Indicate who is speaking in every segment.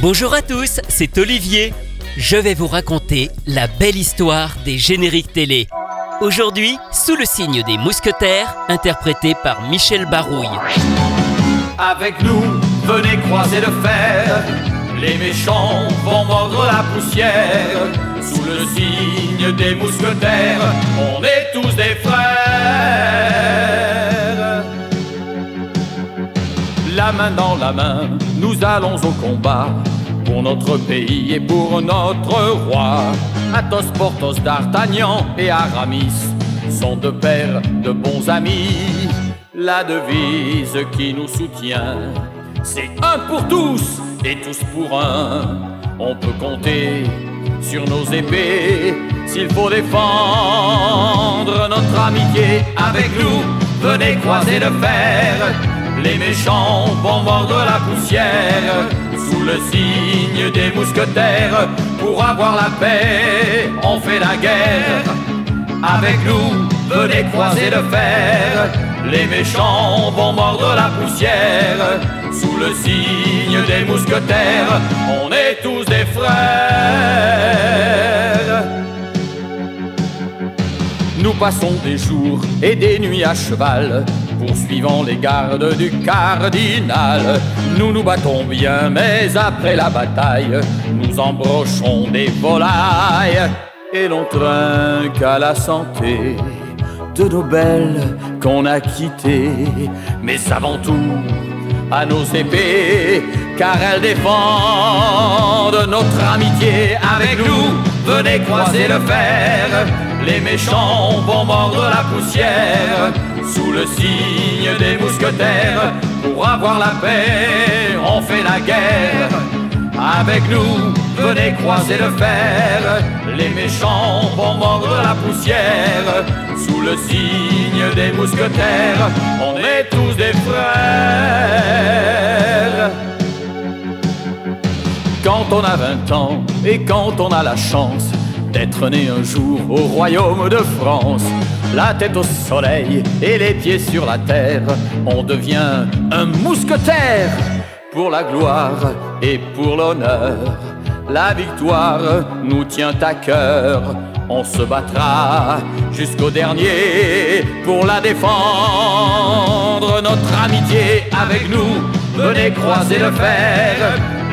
Speaker 1: Bonjour à tous, c'est Olivier. Je vais vous raconter la belle histoire des génériques télé. Aujourd'hui, sous le signe des mousquetaires, interprété par Michel Barouille.
Speaker 2: Avec nous, venez croiser le fer. Les méchants vont mordre la poussière. Sous le signe des mousquetaires, on est tous des frères. La main dans la main, nous allons au combat. Pour notre pays et pour notre roi. Athos, Porthos, D'Artagnan et Aramis sont deux pères de bons amis. La devise qui nous soutient, c'est un pour tous et tous pour un. On peut compter sur nos épées s'il faut défendre notre amitié avec nous. Venez croiser le fer, les méchants vont mordre la poussière sous le signe des mousquetaires. Pour avoir la paix, on fait la guerre. Avec nous, venez croiser le fer. Les méchants vont mordre la poussière. Sous le signe des mousquetaires, on est tous des frères. Nous passons des jours et des nuits à cheval, poursuivant les gardes du cardinal. Nous nous battons bien, mais après la bataille, nous embrochons des volailles et l'on trinque à la santé de nos belles qu'on a quittées. Mais avant tout, à nos épées, car elles défendent notre amitié avec nous. Venez croiser le fer, les méchants vont mordre la poussière sous le signe des mousquetaires. Pour avoir la paix, on fait la guerre. Avec nous, venez croiser le fer. Les méchants vont mordre la poussière. Sous le signe des mousquetaires, on est tous des frères. Quand on a 20 ans et quand on a la chance d'être né un jour au royaume de France, la tête au soleil et les pieds sur la terre, on devient un mousquetaire pour la gloire et pour l'honneur. La victoire nous tient à cœur, on se battra jusqu'au dernier pour la défendre. Notre amitié avec nous, venez croiser le fer.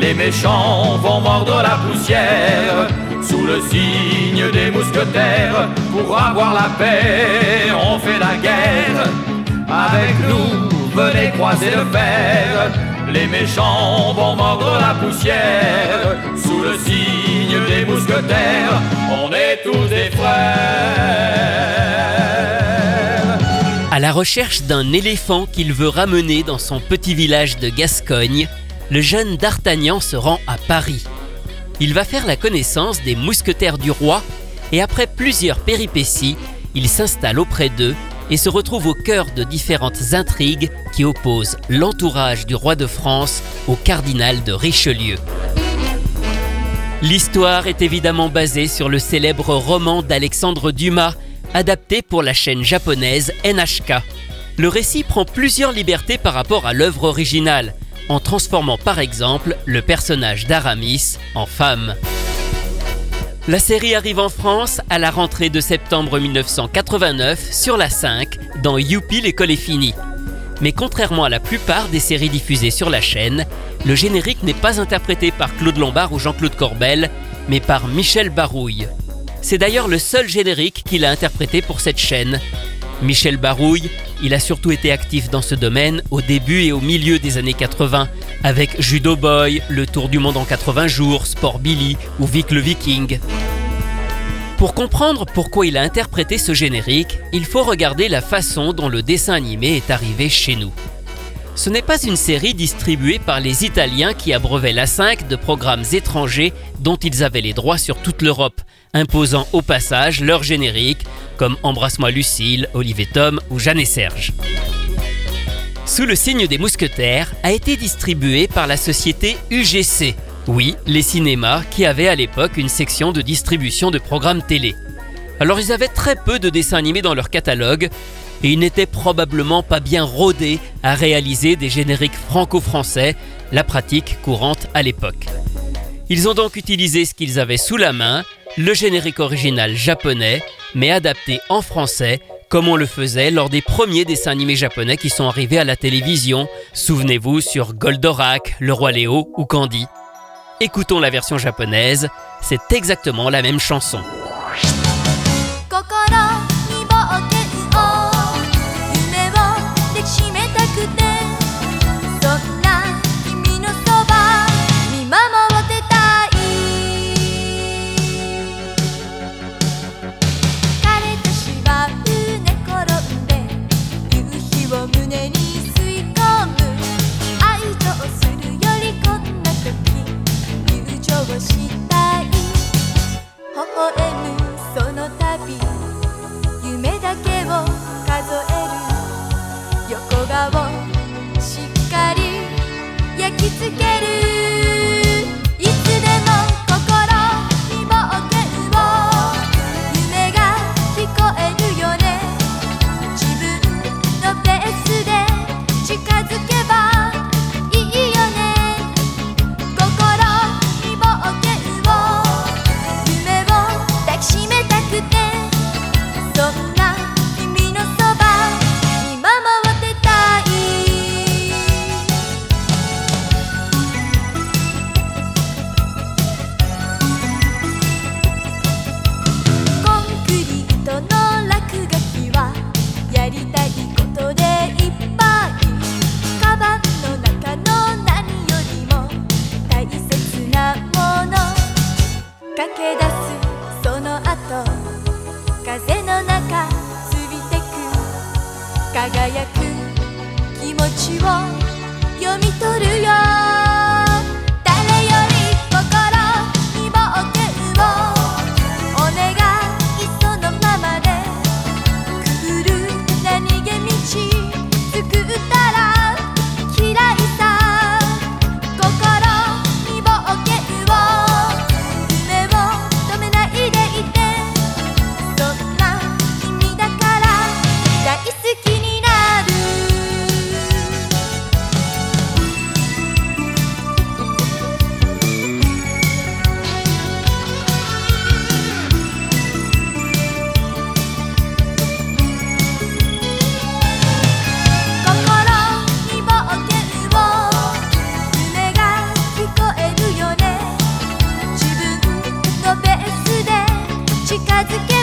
Speaker 2: Les méchants vont mordre la poussière sous le signe des mousquetaires. Pour avoir la paix, on fait la guerre. Avec nous, venez croiser le fer. Les méchants vont mordre la poussière sous le signe des mousquetaires. On est tous des frères.
Speaker 1: À la recherche d'un éléphant qu'il veut ramener dans son petit village de Gascogne, le jeune D'Artagnan se rend à Paris. Il va faire la connaissance des mousquetaires du roi et après plusieurs péripéties, il s'installe auprès d'eux et se retrouve au cœur de différentes intrigues qui opposent l'entourage du roi de France au cardinal de Richelieu. L'histoire est évidemment basée sur le célèbre roman d'Alexandre Dumas, adapté pour la chaîne japonaise NHK. Le récit prend plusieurs libertés par rapport à l'œuvre originale, en transformant par exemple le personnage d'Aramis en femme. La série arrive en France à la rentrée de septembre 1989 sur la 5 dans Youpi l'école est finie. Mais contrairement à la plupart des séries diffusées sur la chaîne, le générique n'est pas interprété par Claude Lombard ou Jean-Claude Corbel, mais par Michel Barouille. C'est d'ailleurs le seul générique qu'il a interprété pour cette chaîne. Michel Barouille, il a surtout été actif dans ce domaine au début et au milieu des années 80, avec Judo Boy, Le Tour du Monde en 80 jours, Sport Billy ou Vic le Viking. Pour comprendre pourquoi il a interprété ce générique, il faut regarder la façon dont le dessin animé est arrivé chez nous. Ce n'est pas une série distribuée par les Italiens qui abreuvaient la 5 de programmes étrangers dont ils avaient les droits sur toute l'Europe, imposant au passage leur générique, comme Embrasse-moi Lucille, Olivier Tom ou Jeanne et Serge. Sous le signe des mousquetaires a été distribué par la société UGC. Oui, les cinémas qui avaient à l'époque une section de distribution de programmes télé. Alors ils avaient très peu de dessins animés dans leur catalogue, et ils n'étaient probablement pas bien rodés à réaliser des génériques franco-français, la pratique courante à l'époque. Ils ont donc utilisé ce qu'ils avaient sous la main, le générique original japonais, mais adapté en français, comme on le faisait lors des premiers dessins animés japonais qui sont arrivés à la télévision. Souvenez-vous sur Goldorak, Le Roi Léo ou Candy. Écoutons la version japonaise, c'est exactement la même chanson. 預け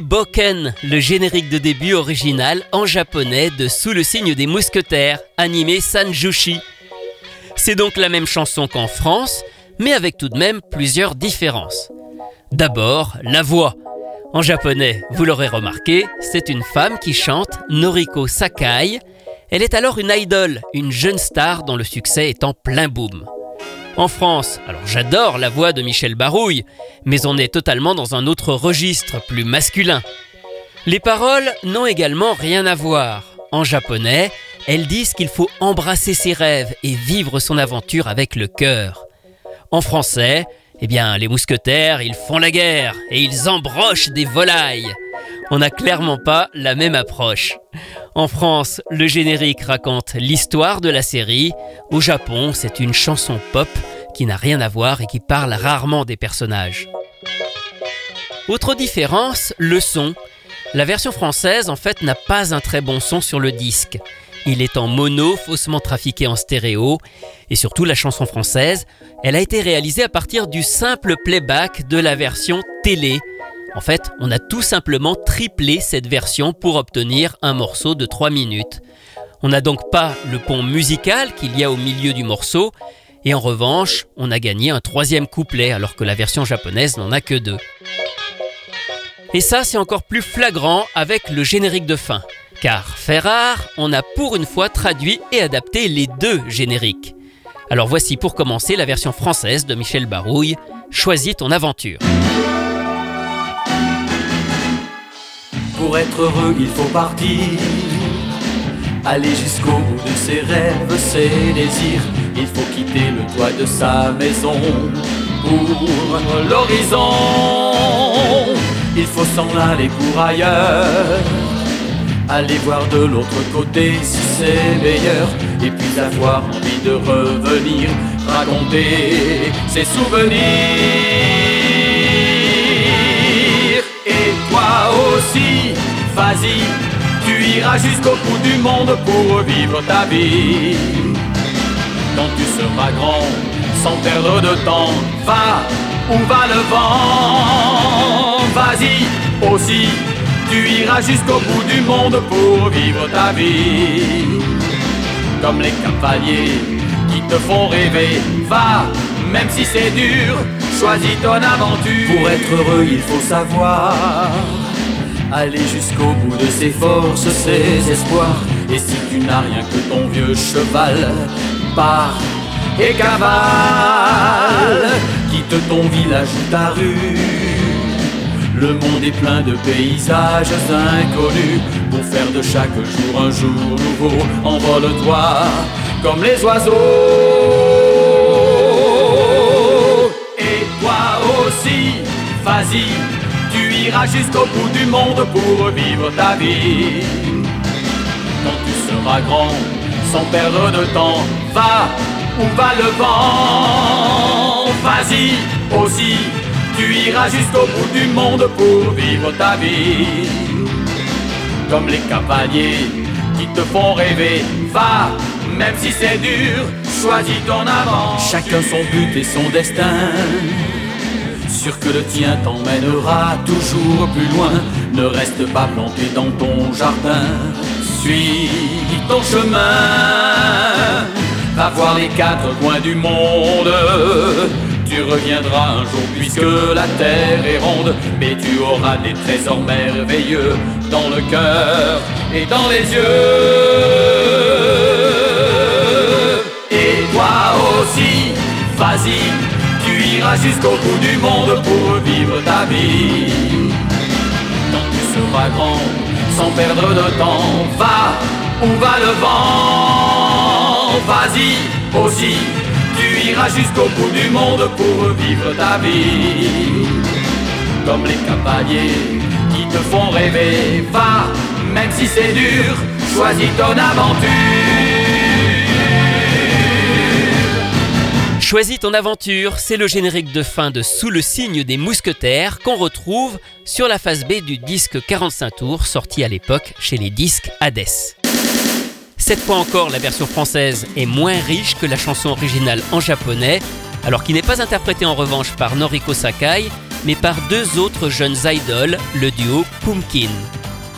Speaker 1: Boken, le générique de début original en japonais de Sous le signe des mousquetaires, animé Sanjushi. C'est donc la même chanson qu'en France, mais avec tout de même plusieurs différences. D'abord, la voix. En japonais, vous l'aurez remarqué, c'est une femme qui chante Noriko Sakai. Elle est alors une idole, une jeune star dont le succès est en plein boom en France. Alors j'adore la voix de Michel Barouille, mais on est totalement dans un autre registre, plus masculin. Les paroles n'ont également rien à voir. En japonais, elles disent qu'il faut embrasser ses rêves et vivre son aventure avec le cœur. En français, eh bien, les mousquetaires, ils font la guerre et ils embrochent des volailles. On n'a clairement pas la même approche. En France, le générique raconte l'histoire de la série. Au Japon, c'est une chanson pop qui n'a rien à voir et qui parle rarement des personnages. Autre différence, le son. La version française, en fait, n'a pas un très bon son sur le disque. Il est en mono, faussement trafiqué en stéréo, et surtout la chanson française, elle a été réalisée à partir du simple playback de la version télé. En fait, on a tout simplement triplé cette version pour obtenir un morceau de 3 minutes. On n'a donc pas le pont musical qu'il y a au milieu du morceau, et en revanche, on a gagné un troisième couplet alors que la version japonaise n'en a que deux. Et ça, c'est encore plus flagrant avec le générique de fin. Car fait rare, on a pour une fois traduit et adapté les deux génériques. Alors voici pour commencer la version française de Michel Barouille, Choisis ton aventure.
Speaker 2: Pour être heureux, il faut partir. Aller jusqu'au bout de ses rêves, ses désirs. Il faut quitter le toit de sa maison pour l'horizon. Il faut s'en aller pour ailleurs. Aller voir de l'autre côté si c'est meilleur. Et puis avoir envie de revenir raconter ses souvenirs. Et toi aussi, vas-y, tu iras jusqu'au bout du monde pour vivre ta vie. Quand tu seras grand, sans perdre de temps, va où va le vent. Vas-y aussi, tu iras jusqu'au bout du monde pour vivre ta vie. Comme les cavaliers qui te font rêver, va, même si c'est dur, choisis ton aventure. Pour être heureux, il faut savoir aller jusqu'au bout de ses forces, ses espoirs. Et si tu n'as rien que ton vieux cheval, pars et cavale, quitte ton village ou ta rue. Le monde est plein de paysages inconnus Pour faire de chaque jour un jour nouveau Envole-toi comme les oiseaux Et toi aussi, vas-y Tu iras jusqu'au bout du monde pour vivre ta vie Quand tu seras grand, sans perdre de temps Va où va le vent Vas-y aussi tu iras jusqu'au bout du monde pour vivre ta vie. Comme les cavaliers qui te font rêver, va, même si c'est dur, choisis ton avant. Chacun son but et son destin. Sûr que le tien t'emmènera toujours plus loin. Ne reste pas planté dans ton jardin. Suis ton chemin. Va voir les quatre coins du monde tu reviendras un jour puisque la terre est ronde, mais tu auras des trésors merveilleux dans le cœur et dans les yeux. Et toi aussi, vas-y, tu iras jusqu'au bout du monde pour vivre ta vie. Quand tu seras grand, sans perdre de temps, va où va le vent. Vas-y aussi tu iras jusqu'au bout du monde pour vivre ta vie. Comme les cavaliers qui te font rêver, va, même si c'est dur, choisis ton aventure.
Speaker 1: Choisis ton aventure, c'est le générique de fin de Sous le signe des mousquetaires qu'on retrouve sur la phase B du disque 45 tours sorti à l'époque chez les disques Hades. Cette fois encore, la version française est moins riche que la chanson originale en japonais, alors qu'il n'est pas interprété en revanche par Noriko Sakai, mais par deux autres jeunes idoles, le duo Pumpkin.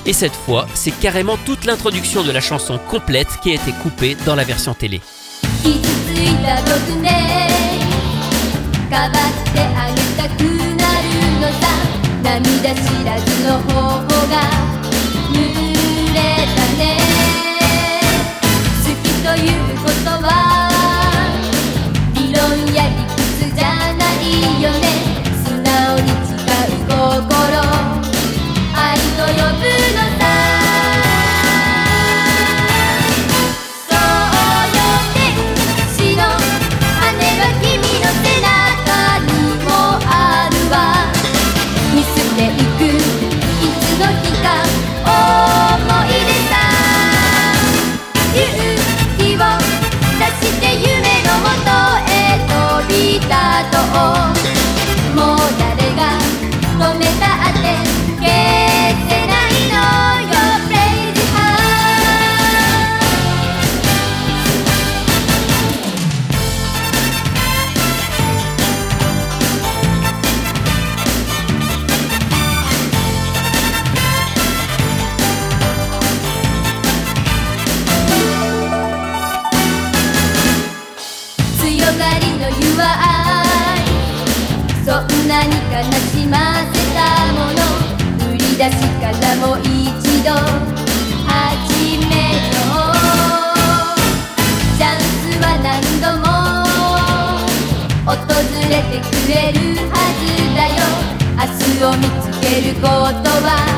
Speaker 1: Et cette fois, c'est carrément toute l'introduction de la chanson complète qui a été coupée dans la version télé. ついた僕ね。
Speaker 3: かばってあげたくなるのさ。涙知らずの頬が濡れたね。好きということはることは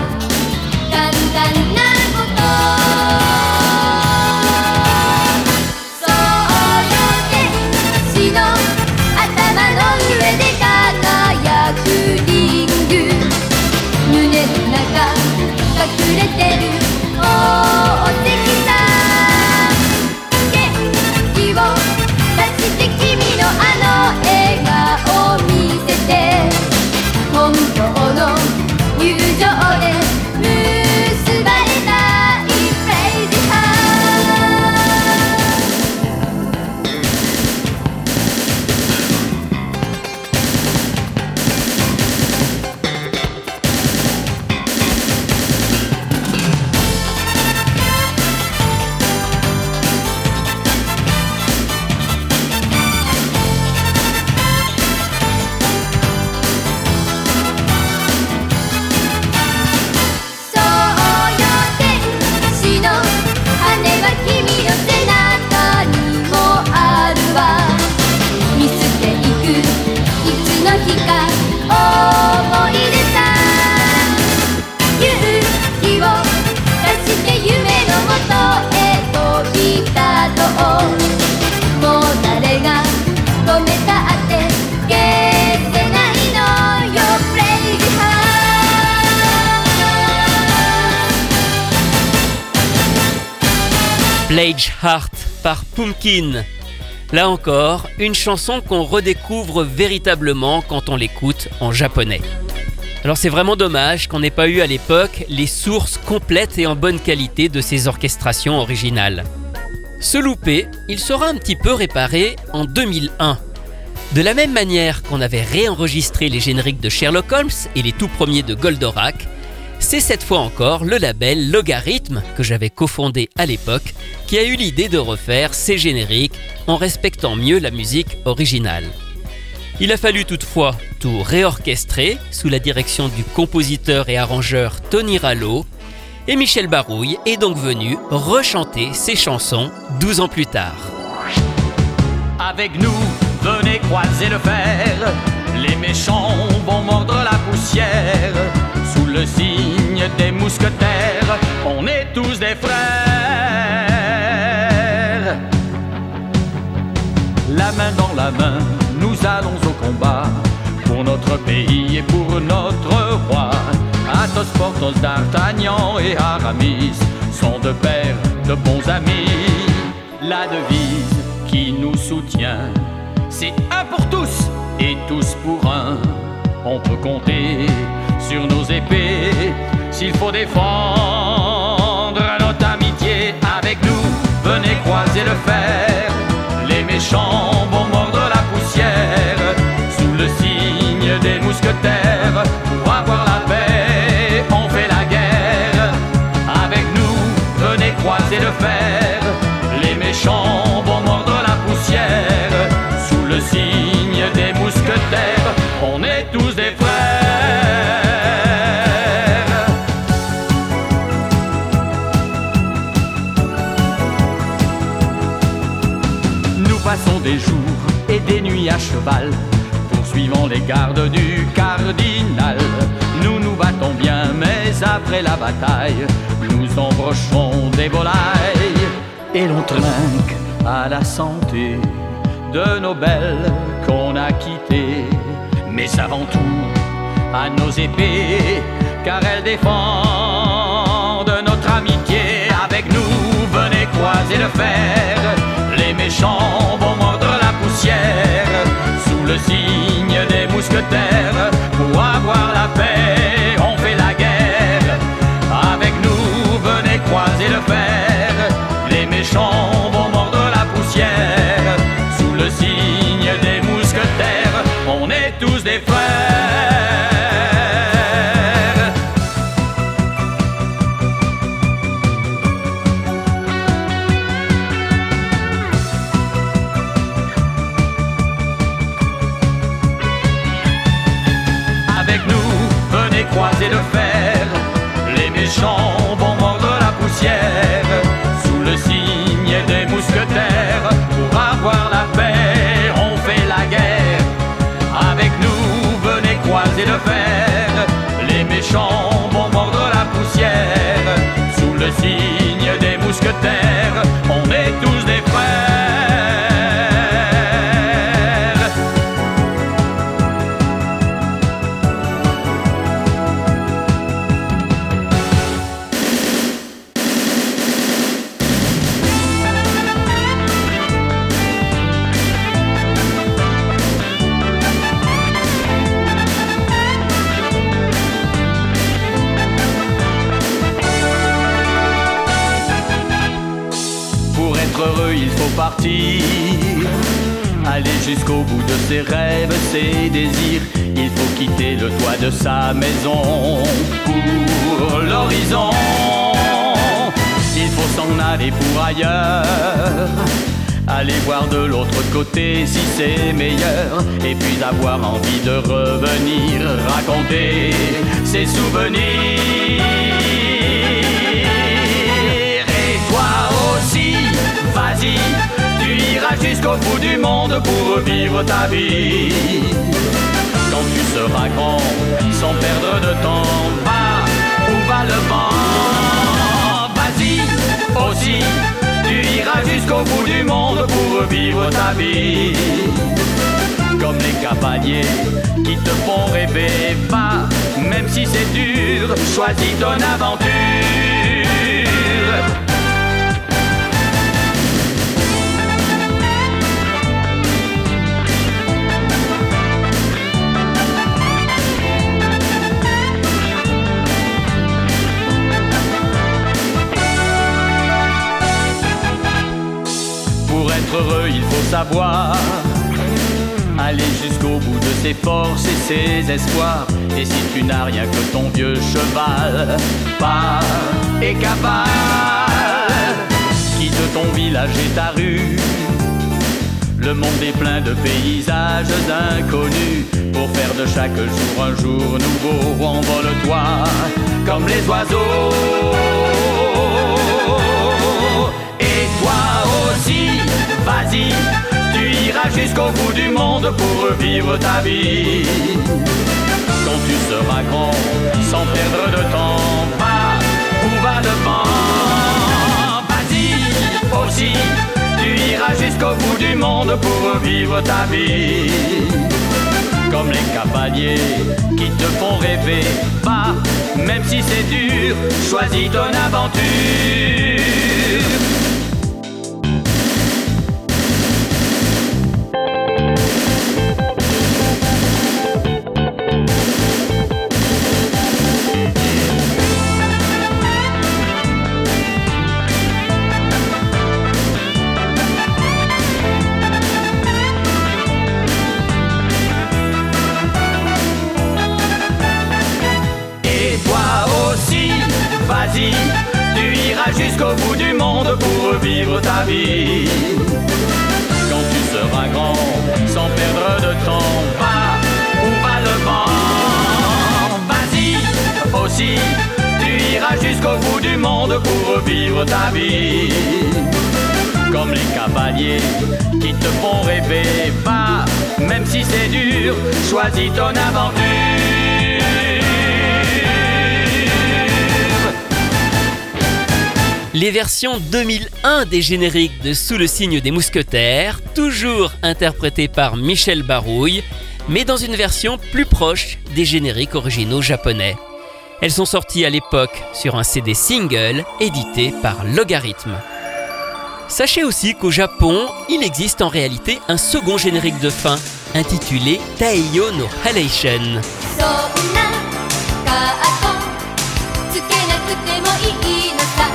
Speaker 1: Plage Heart par Pumpkin. Là encore, une chanson qu'on redécouvre véritablement quand on l'écoute en japonais. Alors c'est vraiment dommage qu'on n'ait pas eu à l'époque les sources complètes et en bonne qualité de ces orchestrations originales. Ce loupé, il sera un petit peu réparé en 2001. De la même manière qu'on avait réenregistré les génériques de Sherlock Holmes et les tout premiers de Goldorak, c'est cette fois encore le label Logarithme, que j'avais cofondé à l'époque, qui a eu l'idée de refaire ces génériques en respectant mieux la musique originale. Il a fallu toutefois tout réorchestrer sous la direction du compositeur et arrangeur Tony Rallo, et Michel Barouille est donc venu rechanter ses chansons 12 ans plus tard.
Speaker 2: Avec nous, venez croiser le fer, les méchants vont mordre la poussière le signe des mousquetaires, on est tous des frères. La main dans la main, nous allons au combat pour notre pays et pour notre roi. Athos, Porthos, D'Artagnan et Aramis sont de pères, de bons amis. La devise qui nous soutient, c'est un pour tous et tous pour un. On peut compter. Défendre notre amitié avec nous, venez croiser le fer. Les méchants gardes du cardinal. Nous nous battons bien, mais après la bataille, nous embrochons des volailles et l'on trinque à la santé de nos belles qu'on a quittées. Mais avant tout, à nos épées, car elles défendent notre amitié. Avec nous, venez croiser le fer, les méchants vont sous le signe pour avoir la paix. On fait la guerre. Avec nous, venez croiser le fer. Les méchants Les Aller jusqu'au bout de ses rêves, ses désirs. Il faut quitter le toit de sa maison pour l'horizon. Il faut s'en aller pour ailleurs. Aller voir de l'autre côté si c'est meilleur. Et puis avoir envie de revenir raconter ses souvenirs. Et toi aussi, vas-y, jusqu'au bout du monde pour vivre ta vie. Quand tu seras grand, sans perdre de temps, va où va le vent. Vas-y, aussi, tu iras jusqu'au bout du monde pour vivre ta vie. Comme les cavaliers qui te font rêver, va, même si c'est dur, choisis ton aventure. Être heureux, il faut savoir aller jusqu'au bout de ses forces et ses espoirs. Et si tu n'as rien que ton vieux cheval, pas et cavale, quitte ton village et ta rue. Le monde est plein de paysages inconnus. Pour faire de chaque jour un jour nouveau, envole-toi comme les oiseaux. Vas-y, tu iras jusqu'au bout du monde pour vivre ta vie. Quand tu seras grand, sans perdre de temps, va où va le vent. Vas-y aussi, tu iras jusqu'au bout du monde pour vivre ta vie. Comme les cavaliers qui te font rêver, va, même si c'est dur, choisis ton aventure. Jusqu'au bout du monde pour vivre ta vie. Quand tu seras grand, sans perdre de temps, va où va le vent. Vas-y, aussi, tu iras jusqu'au bout du monde pour vivre ta vie. Comme les cavaliers qui te font rêver, va, même si c'est dur, choisis ton aventure.
Speaker 1: Les versions 2001 des génériques de Sous le signe des mousquetaires, toujours interprétées par Michel Barouille, mais dans une version plus proche des génériques originaux japonais. Elles sont sorties à l'époque sur un CD single édité par Logarithme. Sachez aussi qu'au Japon, il existe en réalité un second générique de fin intitulé Taiyo no Halation.
Speaker 3: そんなカートつけなくてもいいのさ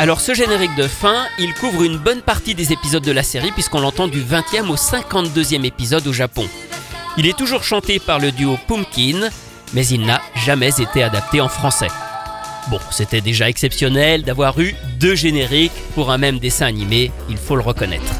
Speaker 1: Alors ce générique de fin, il couvre une bonne partie des épisodes de la série puisqu'on l'entend du 20e au 52e épisode au Japon. Il est toujours chanté par le duo Pumpkin, mais il n'a jamais été adapté en français. Bon, c'était déjà exceptionnel d'avoir eu deux génériques pour un même dessin animé, il faut le reconnaître.